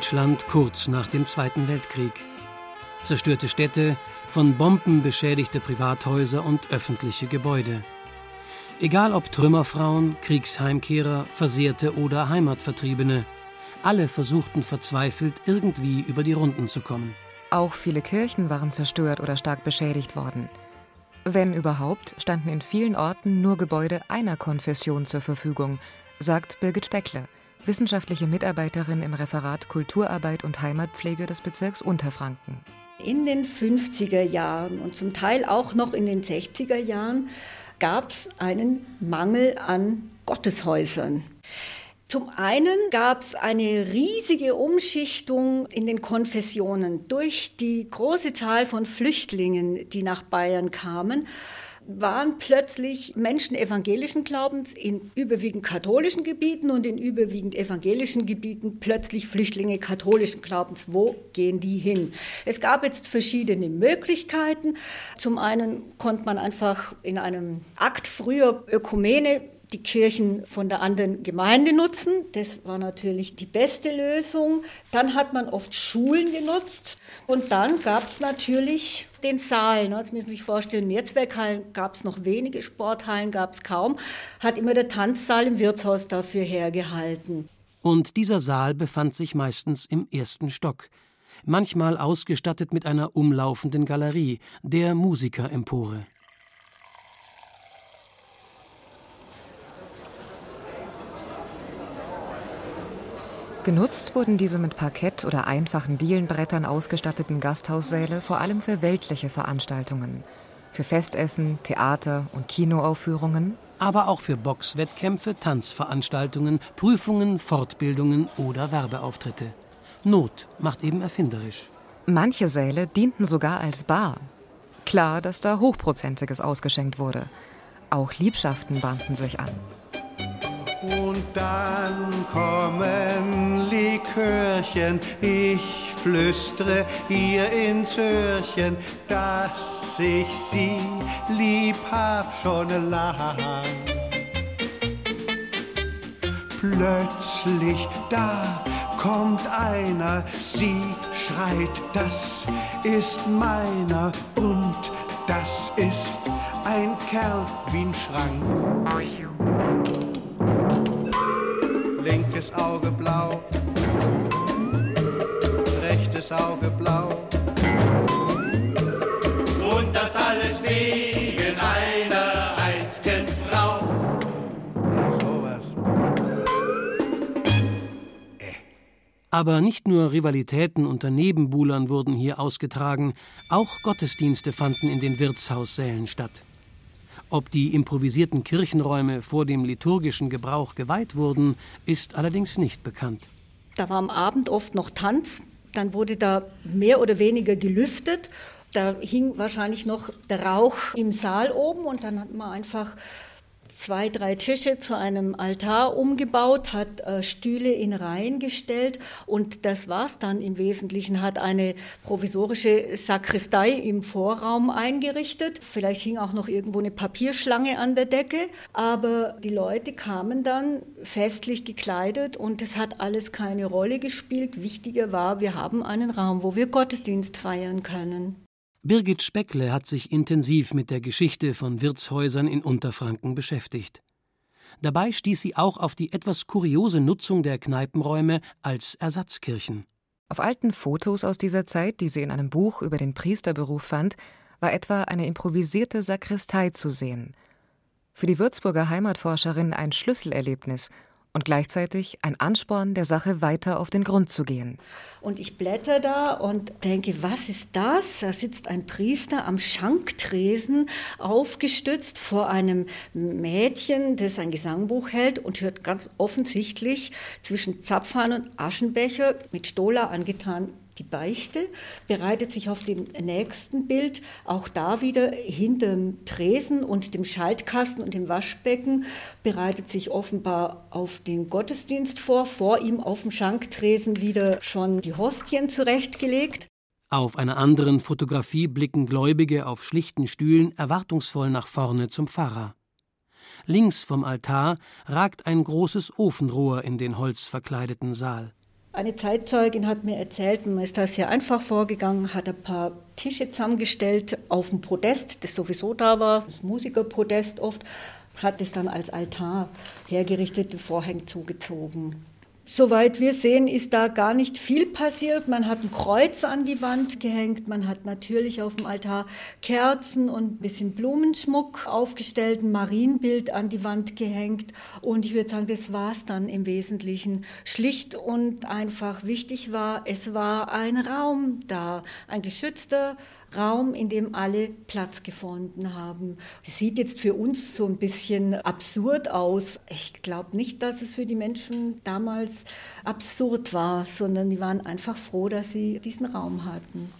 Deutschland kurz nach dem Zweiten Weltkrieg. Zerstörte Städte, von Bomben beschädigte Privathäuser und öffentliche Gebäude. Egal ob Trümmerfrauen, Kriegsheimkehrer, Versehrte oder Heimatvertriebene, alle versuchten verzweifelt irgendwie über die Runden zu kommen. Auch viele Kirchen waren zerstört oder stark beschädigt worden. Wenn überhaupt, standen in vielen Orten nur Gebäude einer Konfession zur Verfügung, sagt Birgit Speckle, wissenschaftliche Mitarbeiterin im Referat Kulturarbeit und Heimatpflege des Bezirks Unterfranken. In den 50er Jahren und zum Teil auch noch in den 60er Jahren gab es einen Mangel an Gotteshäusern. Zum einen gab es eine riesige Umschichtung in den Konfessionen durch die große Zahl von Flüchtlingen, die nach Bayern kamen waren plötzlich Menschen evangelischen Glaubens in überwiegend katholischen Gebieten und in überwiegend evangelischen Gebieten plötzlich Flüchtlinge katholischen Glaubens. Wo gehen die hin? Es gab jetzt verschiedene Möglichkeiten. Zum einen konnte man einfach in einem Akt früher Ökumene die Kirchen von der anderen Gemeinde nutzen. Das war natürlich die beste Lösung. Dann hat man oft Schulen genutzt und dann gab es natürlich den Saal. Ne? Das müssen Sie sich vorstellen, Mehrzweckhallen gab es noch wenige, Sporthallen gab es kaum, hat immer der Tanzsaal im Wirtshaus dafür hergehalten. Und dieser Saal befand sich meistens im ersten Stock, manchmal ausgestattet mit einer umlaufenden Galerie, der Musikerempore. Genutzt wurden diese mit Parkett oder einfachen Dielenbrettern ausgestatteten Gasthaussäle vor allem für weltliche Veranstaltungen, für Festessen, Theater und Kinoaufführungen, aber auch für Boxwettkämpfe, Tanzveranstaltungen, Prüfungen, Fortbildungen oder Werbeauftritte. Not macht eben erfinderisch. Manche Säle dienten sogar als Bar. Klar, dass da Hochprozentiges ausgeschenkt wurde. Auch Liebschaften bahnten sich an. Und dann kommen Likörchen, ich flüstere ihr ins Öhrchen, dass ich sie lieb hab schon lang. Plötzlich da kommt einer, sie schreit, das ist meiner und das ist ein Kerl wie ein Schrank linkes Auge blau, rechtes Auge blau. Und das alles wegen einer einzigen Frau. Sowas. Äh. Aber nicht nur Rivalitäten unter Nebenbuhlern wurden hier ausgetragen, auch Gottesdienste fanden in den Wirtshaussälen statt. Ob die improvisierten Kirchenräume vor dem liturgischen Gebrauch geweiht wurden, ist allerdings nicht bekannt. Da war am Abend oft noch Tanz, dann wurde da mehr oder weniger gelüftet. Da hing wahrscheinlich noch der Rauch im Saal oben und dann hat man einfach zwei, drei Tische zu einem Altar umgebaut, hat äh, Stühle in Reihen gestellt und das war es dann im Wesentlichen, hat eine provisorische Sakristei im Vorraum eingerichtet. Vielleicht hing auch noch irgendwo eine Papierschlange an der Decke, aber die Leute kamen dann festlich gekleidet und es hat alles keine Rolle gespielt. Wichtiger war, wir haben einen Raum, wo wir Gottesdienst feiern können. Birgit Speckle hat sich intensiv mit der Geschichte von Wirtshäusern in Unterfranken beschäftigt. Dabei stieß sie auch auf die etwas kuriose Nutzung der Kneipenräume als Ersatzkirchen. Auf alten Fotos aus dieser Zeit, die sie in einem Buch über den Priesterberuf fand, war etwa eine improvisierte Sakristei zu sehen. Für die Würzburger Heimatforscherin ein Schlüsselerlebnis und gleichzeitig ein Ansporn, der Sache weiter auf den Grund zu gehen. Und ich blätter da und denke, was ist das? Da sitzt ein Priester am Schanktresen, aufgestützt vor einem Mädchen, das ein Gesangbuch hält und hört ganz offensichtlich zwischen Zapfhahn und Aschenbecher mit Stola angetan die Beichte, bereitet sich auf dem nächsten Bild auch da wieder hinterm Tresen und dem Schaltkasten und dem Waschbecken, bereitet sich offenbar auf den Gottesdienst vor, vor ihm auf dem Schanktresen wieder schon die Hostien zurechtgelegt. Auf einer anderen Fotografie blicken Gläubige auf schlichten Stühlen erwartungsvoll nach vorne zum Pfarrer. Links vom Altar ragt ein großes Ofenrohr in den holzverkleideten Saal. Eine Zeitzeugin hat mir erzählt, man ist da sehr einfach vorgegangen, hat ein paar Tische zusammengestellt auf dem Podest, das sowieso da war, das Musikerpodest oft, hat es dann als Altar hergerichtet, die Vorhänge zugezogen. Soweit wir sehen, ist da gar nicht viel passiert. Man hat ein Kreuz an die Wand gehängt, man hat natürlich auf dem Altar Kerzen und ein bisschen Blumenschmuck aufgestellt, ein Marienbild an die Wand gehängt. Und ich würde sagen, das war es dann im Wesentlichen. Schlicht und einfach wichtig war, es war ein Raum da, ein geschützter Raum, in dem alle Platz gefunden haben. Das sieht jetzt für uns so ein bisschen absurd aus. Ich glaube nicht, dass es für die Menschen damals absurd war, sondern die waren einfach froh, dass sie diesen Raum hatten.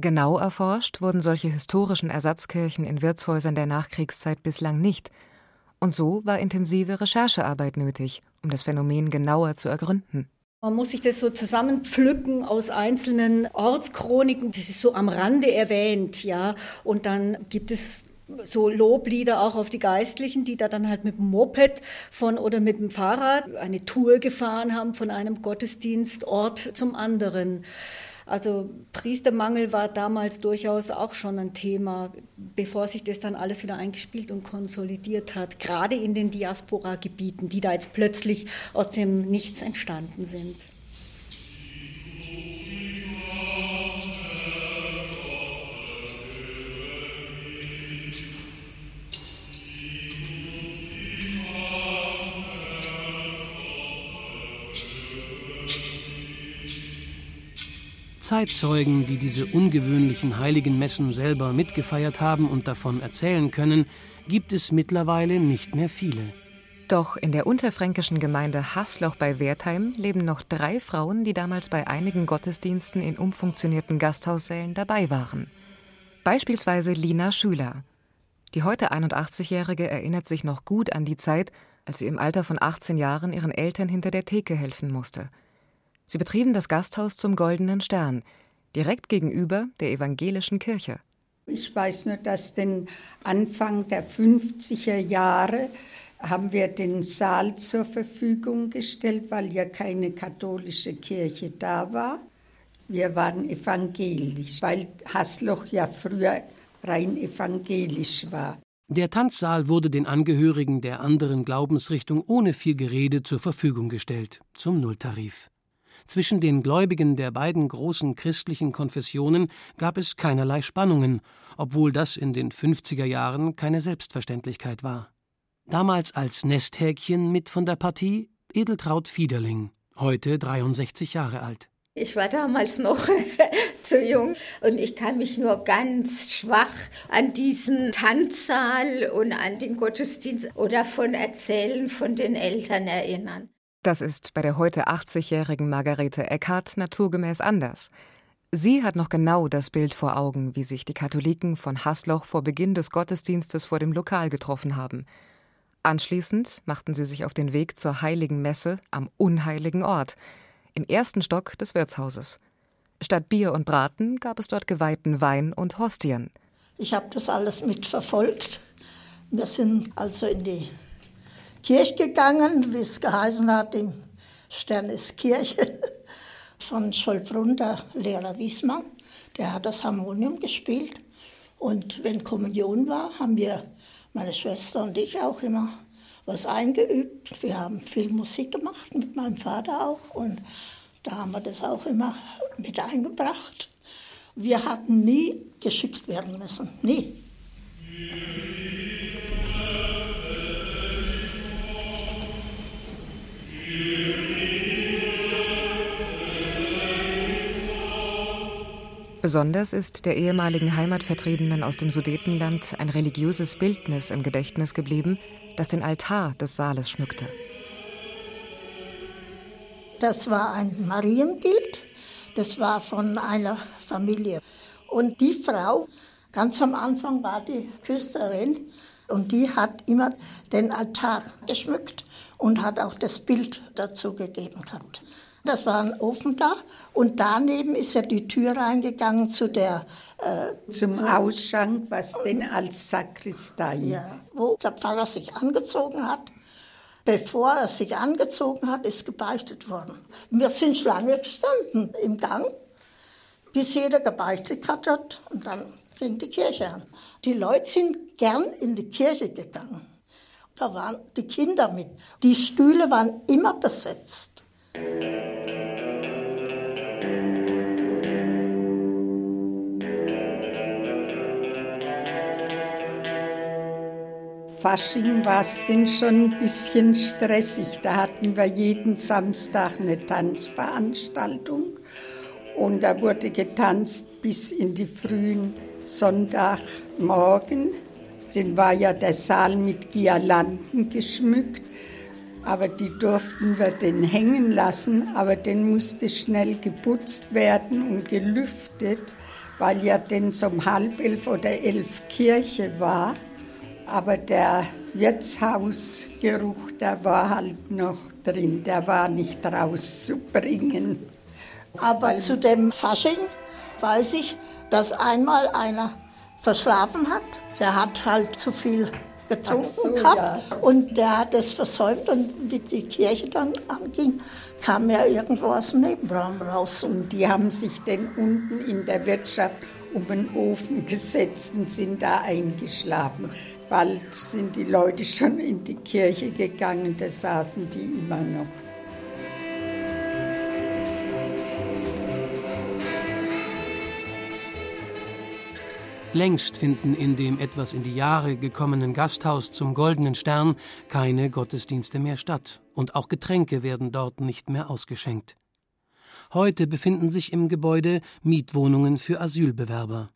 Genau erforscht wurden solche historischen Ersatzkirchen in Wirtshäusern der Nachkriegszeit bislang nicht. Und so war intensive Recherchearbeit nötig, um das Phänomen genauer zu ergründen. Man muss sich das so zusammenpflücken aus einzelnen Ortschroniken. Das ist so am Rande erwähnt, ja. Und dann gibt es so Loblieder auch auf die Geistlichen, die da dann halt mit dem Moped von oder mit dem Fahrrad eine Tour gefahren haben von einem Gottesdienstort zum anderen. Also Priestermangel war damals durchaus auch schon ein Thema, bevor sich das dann alles wieder eingespielt und konsolidiert hat, gerade in den Diaspora-Gebieten, die da jetzt plötzlich aus dem Nichts entstanden sind. Zeitzeugen, die diese ungewöhnlichen heiligen Messen selber mitgefeiert haben und davon erzählen können, gibt es mittlerweile nicht mehr viele. Doch in der unterfränkischen Gemeinde Hasloch bei Wertheim leben noch drei Frauen, die damals bei einigen Gottesdiensten in umfunktionierten Gasthaussälen dabei waren. Beispielsweise Lina Schüler. Die heute 81-Jährige erinnert sich noch gut an die Zeit, als sie im Alter von 18 Jahren ihren Eltern hinter der Theke helfen musste. Sie betrieben das Gasthaus zum Goldenen Stern, direkt gegenüber der evangelischen Kirche. Ich weiß nur, dass den Anfang der 50er Jahre haben wir den Saal zur Verfügung gestellt, weil ja keine katholische Kirche da war. Wir waren evangelisch, weil Hasloch ja früher rein evangelisch war. Der Tanzsaal wurde den Angehörigen der anderen Glaubensrichtung ohne viel Gerede zur Verfügung gestellt, zum Nulltarif. Zwischen den Gläubigen der beiden großen christlichen Konfessionen gab es keinerlei Spannungen, obwohl das in den 50er Jahren keine Selbstverständlichkeit war. Damals als Nesthäkchen mit von der Partie Edeltraut Fiederling, heute 63 Jahre alt. Ich war damals noch zu jung und ich kann mich nur ganz schwach an diesen Tanzsaal und an den Gottesdienst oder von Erzählen von den Eltern erinnern. Das ist bei der heute 80-jährigen Margarete Eckhardt naturgemäß anders. Sie hat noch genau das Bild vor Augen, wie sich die Katholiken von Hasloch vor Beginn des Gottesdienstes vor dem Lokal getroffen haben. Anschließend machten sie sich auf den Weg zur heiligen Messe am unheiligen Ort, im ersten Stock des Wirtshauses. Statt Bier und Braten gab es dort geweihten Wein und Hostien. Ich habe das alles mitverfolgt. Wir sind also in die Kirche gegangen, wie es geheißen hat, im Sterniskirche von Schollbrunn, der Lehrer Wiesmann. Der hat das Harmonium gespielt. Und wenn Kommunion war, haben wir, meine Schwester und ich auch immer was eingeübt. Wir haben viel Musik gemacht, mit meinem Vater auch. Und da haben wir das auch immer mit eingebracht. Wir hatten nie geschickt werden müssen, nie. Besonders ist der ehemaligen Heimatvertriebenen aus dem Sudetenland ein religiöses Bildnis im Gedächtnis geblieben, das den Altar des Saales schmückte. Das war ein Marienbild, das war von einer Familie. Und die Frau, ganz am Anfang war die Küsterin, und die hat immer den Altar geschmückt und hat auch das Bild dazu gegeben gehabt. Das war ein Ofen da und daneben ist ja die Tür reingegangen zu der äh, zum zu, Ausschank, was denn als Sakristei, ja, wo der Pfarrer sich angezogen hat. Bevor er sich angezogen hat, ist gebeichtet worden. Wir sind lange gestanden im Gang, bis jeder gebeichtet hat und dann ging die Kirche an. Die Leute sind gern in die Kirche gegangen. Da waren die Kinder mit. Die Stühle waren immer besetzt. Fasching war es denn schon ein bisschen stressig. Da hatten wir jeden Samstag eine Tanzveranstaltung und da wurde getanzt bis in die frühen Sonntagmorgen. Den war ja der Saal mit Girlanden geschmückt, aber die durften wir den hängen lassen, aber den musste schnell geputzt werden und gelüftet, weil ja denn so um halb elf oder elf Kirche war aber der Wirtshausgeruch, der war halt noch drin, der war nicht rauszubringen. Aber zu dem Fasching weiß ich, dass einmal einer verschlafen hat. Der hat halt zu viel getrunken so, gehabt ja. und der hat es versäumt und wie die Kirche dann anging, kam er irgendwo aus dem Nebenraum raus. Und die haben sich dann unten in der Wirtschaft um den Ofen gesetzt und sind da eingeschlafen. Bald sind die Leute schon in die Kirche gegangen, da saßen die immer noch. Längst finden in dem etwas in die Jahre gekommenen Gasthaus zum Goldenen Stern keine Gottesdienste mehr statt, und auch Getränke werden dort nicht mehr ausgeschenkt. Heute befinden sich im Gebäude Mietwohnungen für Asylbewerber.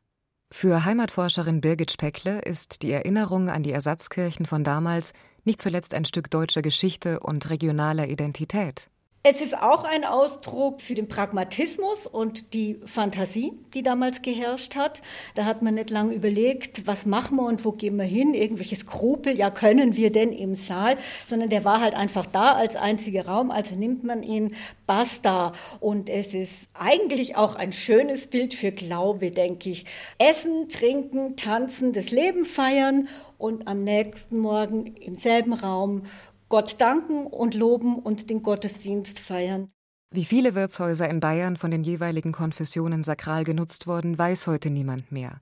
Für Heimatforscherin Birgit Speckle ist die Erinnerung an die Ersatzkirchen von damals nicht zuletzt ein Stück deutscher Geschichte und regionaler Identität. Es ist auch ein Ausdruck für den Pragmatismus und die Fantasie, die damals geherrscht hat. Da hat man nicht lange überlegt, was machen wir und wo gehen wir hin, irgendwelche Skrupel, ja können wir denn im Saal, sondern der war halt einfach da als einziger Raum, also nimmt man ihn, basta. Und es ist eigentlich auch ein schönes Bild für Glaube, denke ich. Essen, trinken, tanzen, das Leben feiern und am nächsten Morgen im selben Raum Gott danken und loben und den Gottesdienst feiern. Wie viele Wirtshäuser in Bayern von den jeweiligen Konfessionen sakral genutzt wurden, weiß heute niemand mehr.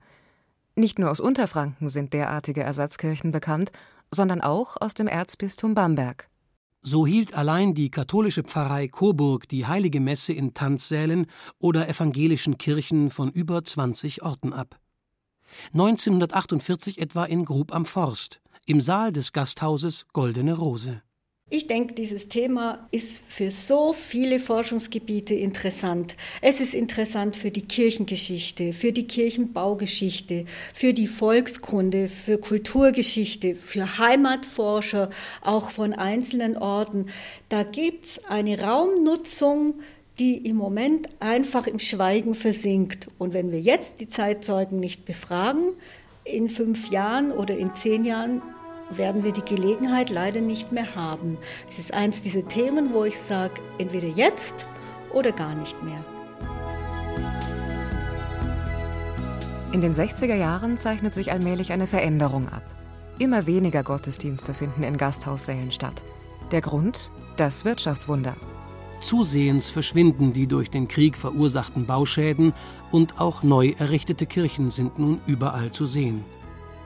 Nicht nur aus Unterfranken sind derartige Ersatzkirchen bekannt, sondern auch aus dem Erzbistum Bamberg. So hielt allein die katholische Pfarrei Coburg die heilige Messe in Tanzsälen oder evangelischen Kirchen von über 20 Orten ab. 1948 etwa in Grub am Forst, im Saal des Gasthauses Goldene Rose. Ich denke, dieses Thema ist für so viele Forschungsgebiete interessant. Es ist interessant für die Kirchengeschichte, für die Kirchenbaugeschichte, für die Volkskunde, für Kulturgeschichte, für Heimatforscher, auch von einzelnen Orten. Da gibt es eine Raumnutzung, die im Moment einfach im Schweigen versinkt. Und wenn wir jetzt die Zeitzeugen nicht befragen, in fünf Jahren oder in zehn Jahren werden wir die Gelegenheit leider nicht mehr haben. Es ist eins dieser Themen, wo ich sage, entweder jetzt oder gar nicht mehr. In den 60er Jahren zeichnet sich allmählich eine Veränderung ab. Immer weniger Gottesdienste finden in Gasthaussälen statt. Der Grund? Das Wirtschaftswunder. Zusehends verschwinden die durch den Krieg verursachten Bauschäden und auch neu errichtete Kirchen sind nun überall zu sehen.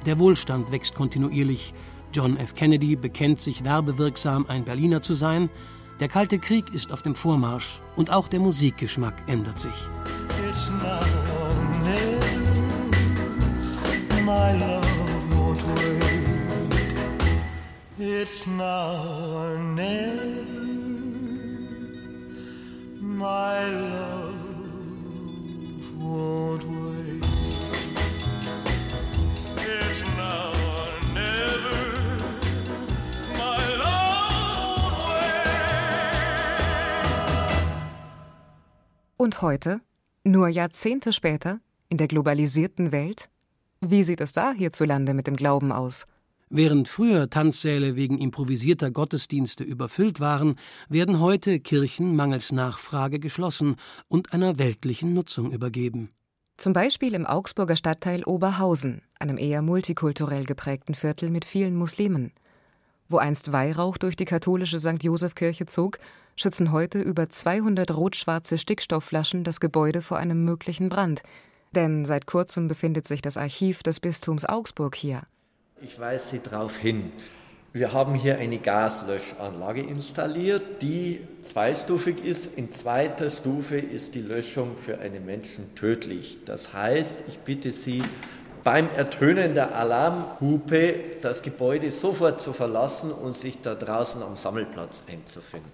Der Wohlstand wächst kontinuierlich. John F. Kennedy bekennt sich werbewirksam, ein Berliner zu sein. Der Kalte Krieg ist auf dem Vormarsch und auch der Musikgeschmack ändert sich. It's or never, my love won't wait. It's now or my love won't wait. Und heute, nur Jahrzehnte später, in der globalisierten Welt? Wie sieht es da hierzulande mit dem Glauben aus? Während früher Tanzsäle wegen improvisierter Gottesdienste überfüllt waren, werden heute Kirchen mangels Nachfrage geschlossen und einer weltlichen Nutzung übergeben. Zum Beispiel im Augsburger Stadtteil Oberhausen, einem eher multikulturell geprägten Viertel mit vielen Muslimen. Wo einst Weihrauch durch die katholische St. Joseph-Kirche zog, schützen heute über 200 rot-schwarze Stickstoffflaschen das Gebäude vor einem möglichen Brand. Denn seit kurzem befindet sich das Archiv des Bistums Augsburg hier. Ich weise Sie darauf hin. Wir haben hier eine Gaslöschanlage installiert, die zweistufig ist. In zweiter Stufe ist die Löschung für einen Menschen tödlich. Das heißt, ich bitte Sie, beim Ertönen der Alarmhupe das Gebäude sofort zu verlassen und sich da draußen am Sammelplatz einzufinden.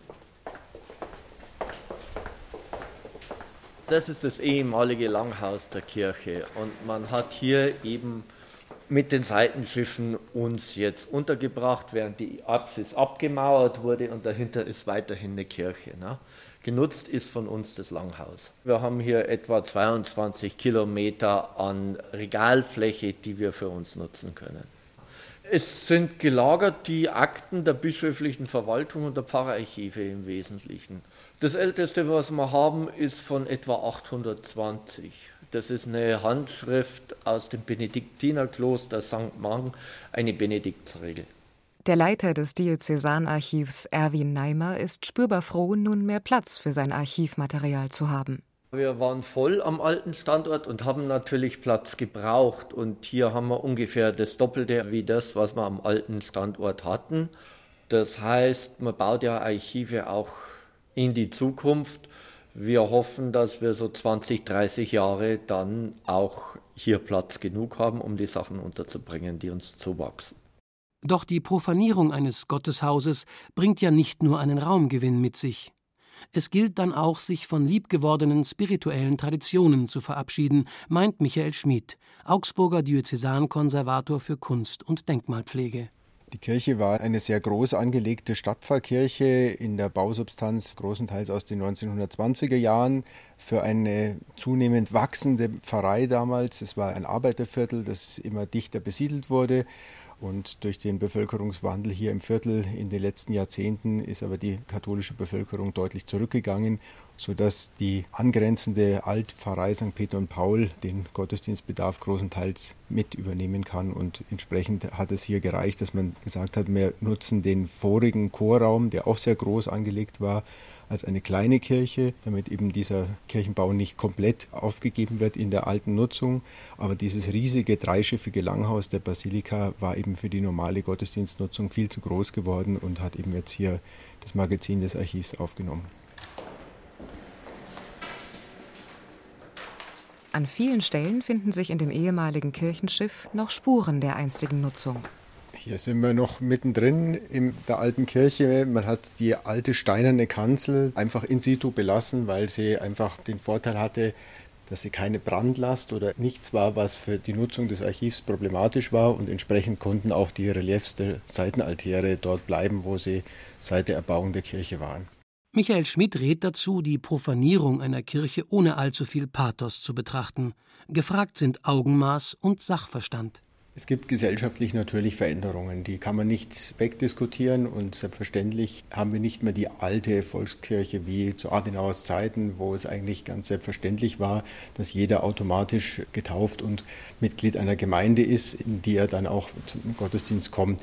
Das ist das ehemalige Langhaus der Kirche und man hat hier eben mit den Seitenschiffen uns jetzt untergebracht, während die Apsis abgemauert wurde und dahinter ist weiterhin eine Kirche. Ne? Genutzt ist von uns das Langhaus. Wir haben hier etwa 22 Kilometer an Regalfläche, die wir für uns nutzen können. Es sind gelagert die Akten der bischöflichen Verwaltung und der Pfarrarchive im Wesentlichen. Das älteste, was wir haben, ist von etwa 820. Das ist eine Handschrift aus dem Benediktinerkloster St. Mang, eine Benediktsregel. Der Leiter des Diözesanarchivs Erwin Neimer ist spürbar froh, nun mehr Platz für sein Archivmaterial zu haben. Wir waren voll am alten Standort und haben natürlich Platz gebraucht. Und hier haben wir ungefähr das Doppelte wie das, was wir am alten Standort hatten. Das heißt, man baut ja Archive auch in die Zukunft. Wir hoffen, dass wir so 20, 30 Jahre dann auch hier Platz genug haben, um die Sachen unterzubringen, die uns zuwachsen. Doch die Profanierung eines Gotteshauses bringt ja nicht nur einen Raumgewinn mit sich. Es gilt dann auch, sich von liebgewordenen spirituellen Traditionen zu verabschieden, meint Michael Schmid, Augsburger Diözesankonservator für Kunst und Denkmalpflege. Die Kirche war eine sehr groß angelegte Stadtpfarrkirche in der Bausubstanz großenteils aus den 1920er Jahren für eine zunehmend wachsende Pfarrei damals. Es war ein Arbeiterviertel, das immer dichter besiedelt wurde und durch den Bevölkerungswandel hier im Viertel in den letzten Jahrzehnten ist aber die katholische Bevölkerung deutlich zurückgegangen, sodass die angrenzende Altpfarrei St. Peter und Paul den Gottesdienstbedarf großenteils mit übernehmen kann. Und entsprechend hat es hier gereicht, dass man gesagt hat, wir nutzen den vorigen Chorraum, der auch sehr groß angelegt war, als eine kleine Kirche, damit eben dieser Kirchenbau nicht komplett aufgegeben wird in der alten Nutzung. Aber dieses riesige dreischiffige Langhaus der Basilika war eben für die normale Gottesdienstnutzung viel zu groß geworden und hat eben jetzt hier das Magazin des Archivs aufgenommen. An vielen Stellen finden sich in dem ehemaligen Kirchenschiff noch Spuren der einstigen Nutzung. Hier sind wir noch mittendrin in der alten Kirche. Man hat die alte steinerne Kanzel einfach in situ belassen, weil sie einfach den Vorteil hatte, dass sie keine Brandlast oder nichts war, was für die Nutzung des Archivs problematisch war und entsprechend konnten auch die Reliefs der Seitenaltäre dort bleiben, wo sie seit der Erbauung der Kirche waren. Michael Schmidt rät dazu, die Profanierung einer Kirche ohne allzu viel Pathos zu betrachten. Gefragt sind Augenmaß und Sachverstand. Es gibt gesellschaftlich natürlich Veränderungen, die kann man nicht wegdiskutieren und selbstverständlich haben wir nicht mehr die alte Volkskirche wie zu Adenauers Zeiten, wo es eigentlich ganz selbstverständlich war, dass jeder automatisch getauft und Mitglied einer Gemeinde ist, in die er dann auch zum Gottesdienst kommt.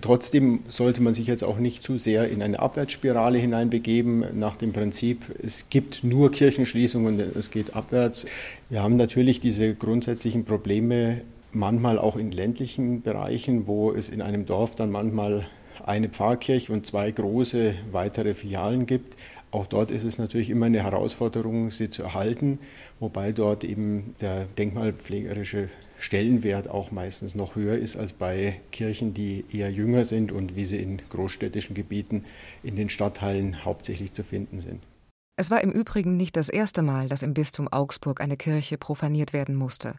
Trotzdem sollte man sich jetzt auch nicht zu sehr in eine Abwärtsspirale hineinbegeben, nach dem Prinzip, es gibt nur Kirchenschließungen, es geht abwärts. Wir haben natürlich diese grundsätzlichen Probleme manchmal auch in ländlichen Bereichen, wo es in einem Dorf dann manchmal eine Pfarrkirche und zwei große weitere Filialen gibt. Auch dort ist es natürlich immer eine Herausforderung, sie zu erhalten, wobei dort eben der denkmalpflegerische Stellenwert auch meistens noch höher ist als bei Kirchen, die eher jünger sind und wie sie in großstädtischen Gebieten in den Stadtteilen hauptsächlich zu finden sind. Es war im Übrigen nicht das erste Mal, dass im Bistum Augsburg eine Kirche profaniert werden musste.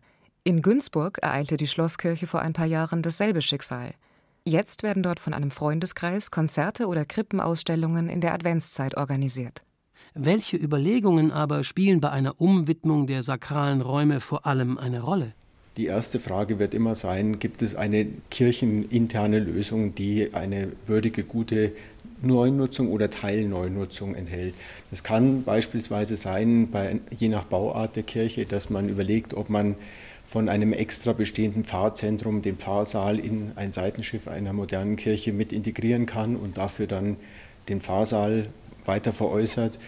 In Günzburg ereilte die Schlosskirche vor ein paar Jahren dasselbe Schicksal. Jetzt werden dort von einem Freundeskreis Konzerte oder Krippenausstellungen in der Adventszeit organisiert. Welche Überlegungen aber spielen bei einer Umwidmung der sakralen Räume vor allem eine Rolle? Die erste Frage wird immer sein, gibt es eine kircheninterne Lösung, die eine würdige, gute Neunutzung oder Teilneunutzung enthält. Das kann beispielsweise sein, bei, je nach Bauart der Kirche, dass man überlegt, ob man von einem extra bestehenden Pfarrzentrum den Pfarrsaal in ein Seitenschiff einer modernen Kirche mit integrieren kann und dafür dann den Pfarrsaal weiter veräußert.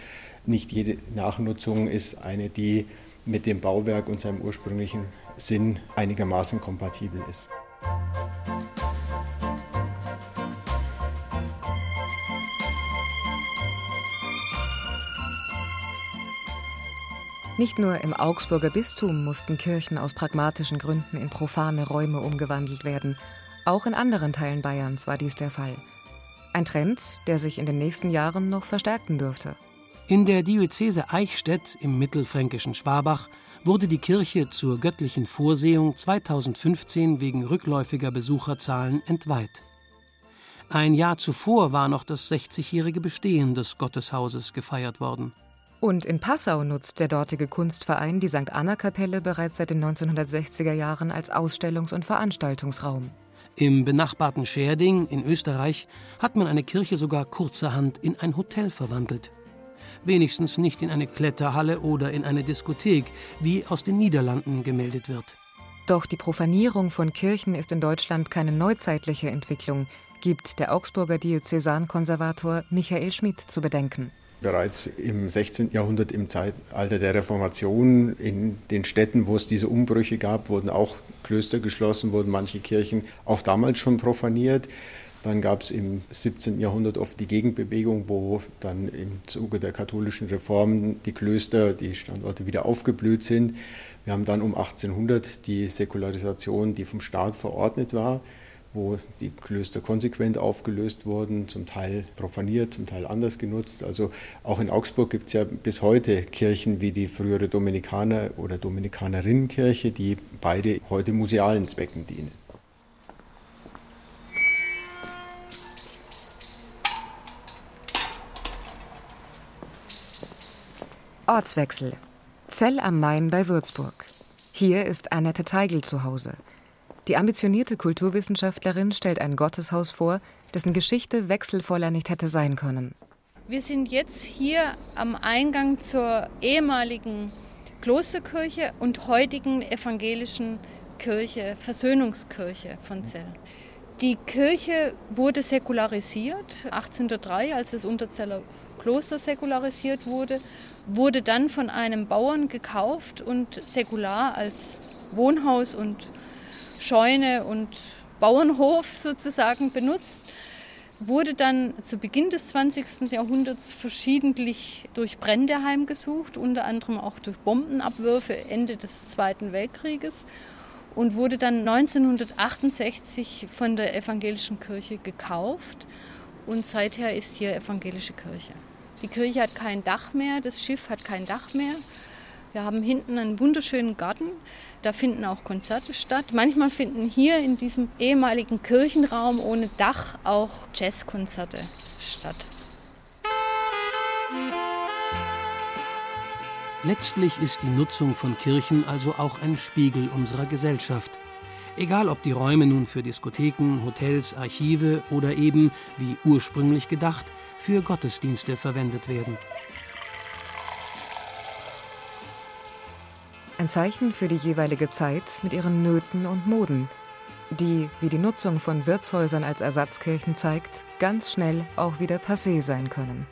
Nicht jede Nachnutzung ist eine, die mit dem Bauwerk und seinem ursprünglichen Sinn einigermaßen kompatibel ist. Nicht nur im Augsburger Bistum mussten Kirchen aus pragmatischen Gründen in profane Räume umgewandelt werden. Auch in anderen Teilen Bayerns war dies der Fall. Ein Trend, der sich in den nächsten Jahren noch verstärken dürfte. In der Diözese Eichstätt im mittelfränkischen Schwabach wurde die Kirche zur göttlichen Vorsehung 2015 wegen rückläufiger Besucherzahlen entweiht. Ein Jahr zuvor war noch das 60-jährige Bestehen des Gotteshauses gefeiert worden. Und in Passau nutzt der dortige Kunstverein die St. Anna-Kapelle bereits seit den 1960er Jahren als Ausstellungs- und Veranstaltungsraum. Im benachbarten Scherding in Österreich hat man eine Kirche sogar kurzerhand in ein Hotel verwandelt. Wenigstens nicht in eine Kletterhalle oder in eine Diskothek, wie aus den Niederlanden gemeldet wird. Doch die Profanierung von Kirchen ist in Deutschland keine neuzeitliche Entwicklung, gibt der Augsburger Diözesankonservator Michael Schmidt zu bedenken. Bereits im 16. Jahrhundert, im Zeitalter der Reformation, in den Städten, wo es diese Umbrüche gab, wurden auch Klöster geschlossen, wurden manche Kirchen auch damals schon profaniert. Dann gab es im 17. Jahrhundert oft die Gegenbewegung, wo dann im Zuge der katholischen Reformen die Klöster, die Standorte wieder aufgeblüht sind. Wir haben dann um 1800 die Säkularisation, die vom Staat verordnet war wo die Klöster konsequent aufgelöst wurden, zum Teil profaniert, zum Teil anders genutzt. Also auch in Augsburg gibt es ja bis heute Kirchen wie die frühere Dominikaner- oder Dominikanerinnenkirche, die beide heute musealen Zwecken dienen. Ortswechsel. Zell am Main bei Würzburg. Hier ist Annette Teigl zu Hause. Die ambitionierte Kulturwissenschaftlerin stellt ein Gotteshaus vor, dessen Geschichte wechselvoller nicht hätte sein können. Wir sind jetzt hier am Eingang zur ehemaligen Klosterkirche und heutigen evangelischen Kirche, Versöhnungskirche von Zell. Die Kirche wurde säkularisiert 1803, als das Unterzeller Kloster säkularisiert wurde, wurde dann von einem Bauern gekauft und säkular als Wohnhaus und Scheune und Bauernhof sozusagen benutzt, wurde dann zu Beginn des 20. Jahrhunderts verschiedentlich durch Brände heimgesucht, unter anderem auch durch Bombenabwürfe Ende des Zweiten Weltkrieges und wurde dann 1968 von der evangelischen Kirche gekauft und seither ist hier evangelische Kirche. Die Kirche hat kein Dach mehr, das Schiff hat kein Dach mehr. Wir haben hinten einen wunderschönen Garten. Da finden auch Konzerte statt. Manchmal finden hier in diesem ehemaligen Kirchenraum ohne Dach auch Jazzkonzerte statt. Letztlich ist die Nutzung von Kirchen also auch ein Spiegel unserer Gesellschaft. Egal ob die Räume nun für Diskotheken, Hotels, Archive oder eben, wie ursprünglich gedacht, für Gottesdienste verwendet werden. Ein Zeichen für die jeweilige Zeit mit ihren Nöten und Moden, die, wie die Nutzung von Wirtshäusern als Ersatzkirchen zeigt, ganz schnell auch wieder passé sein können.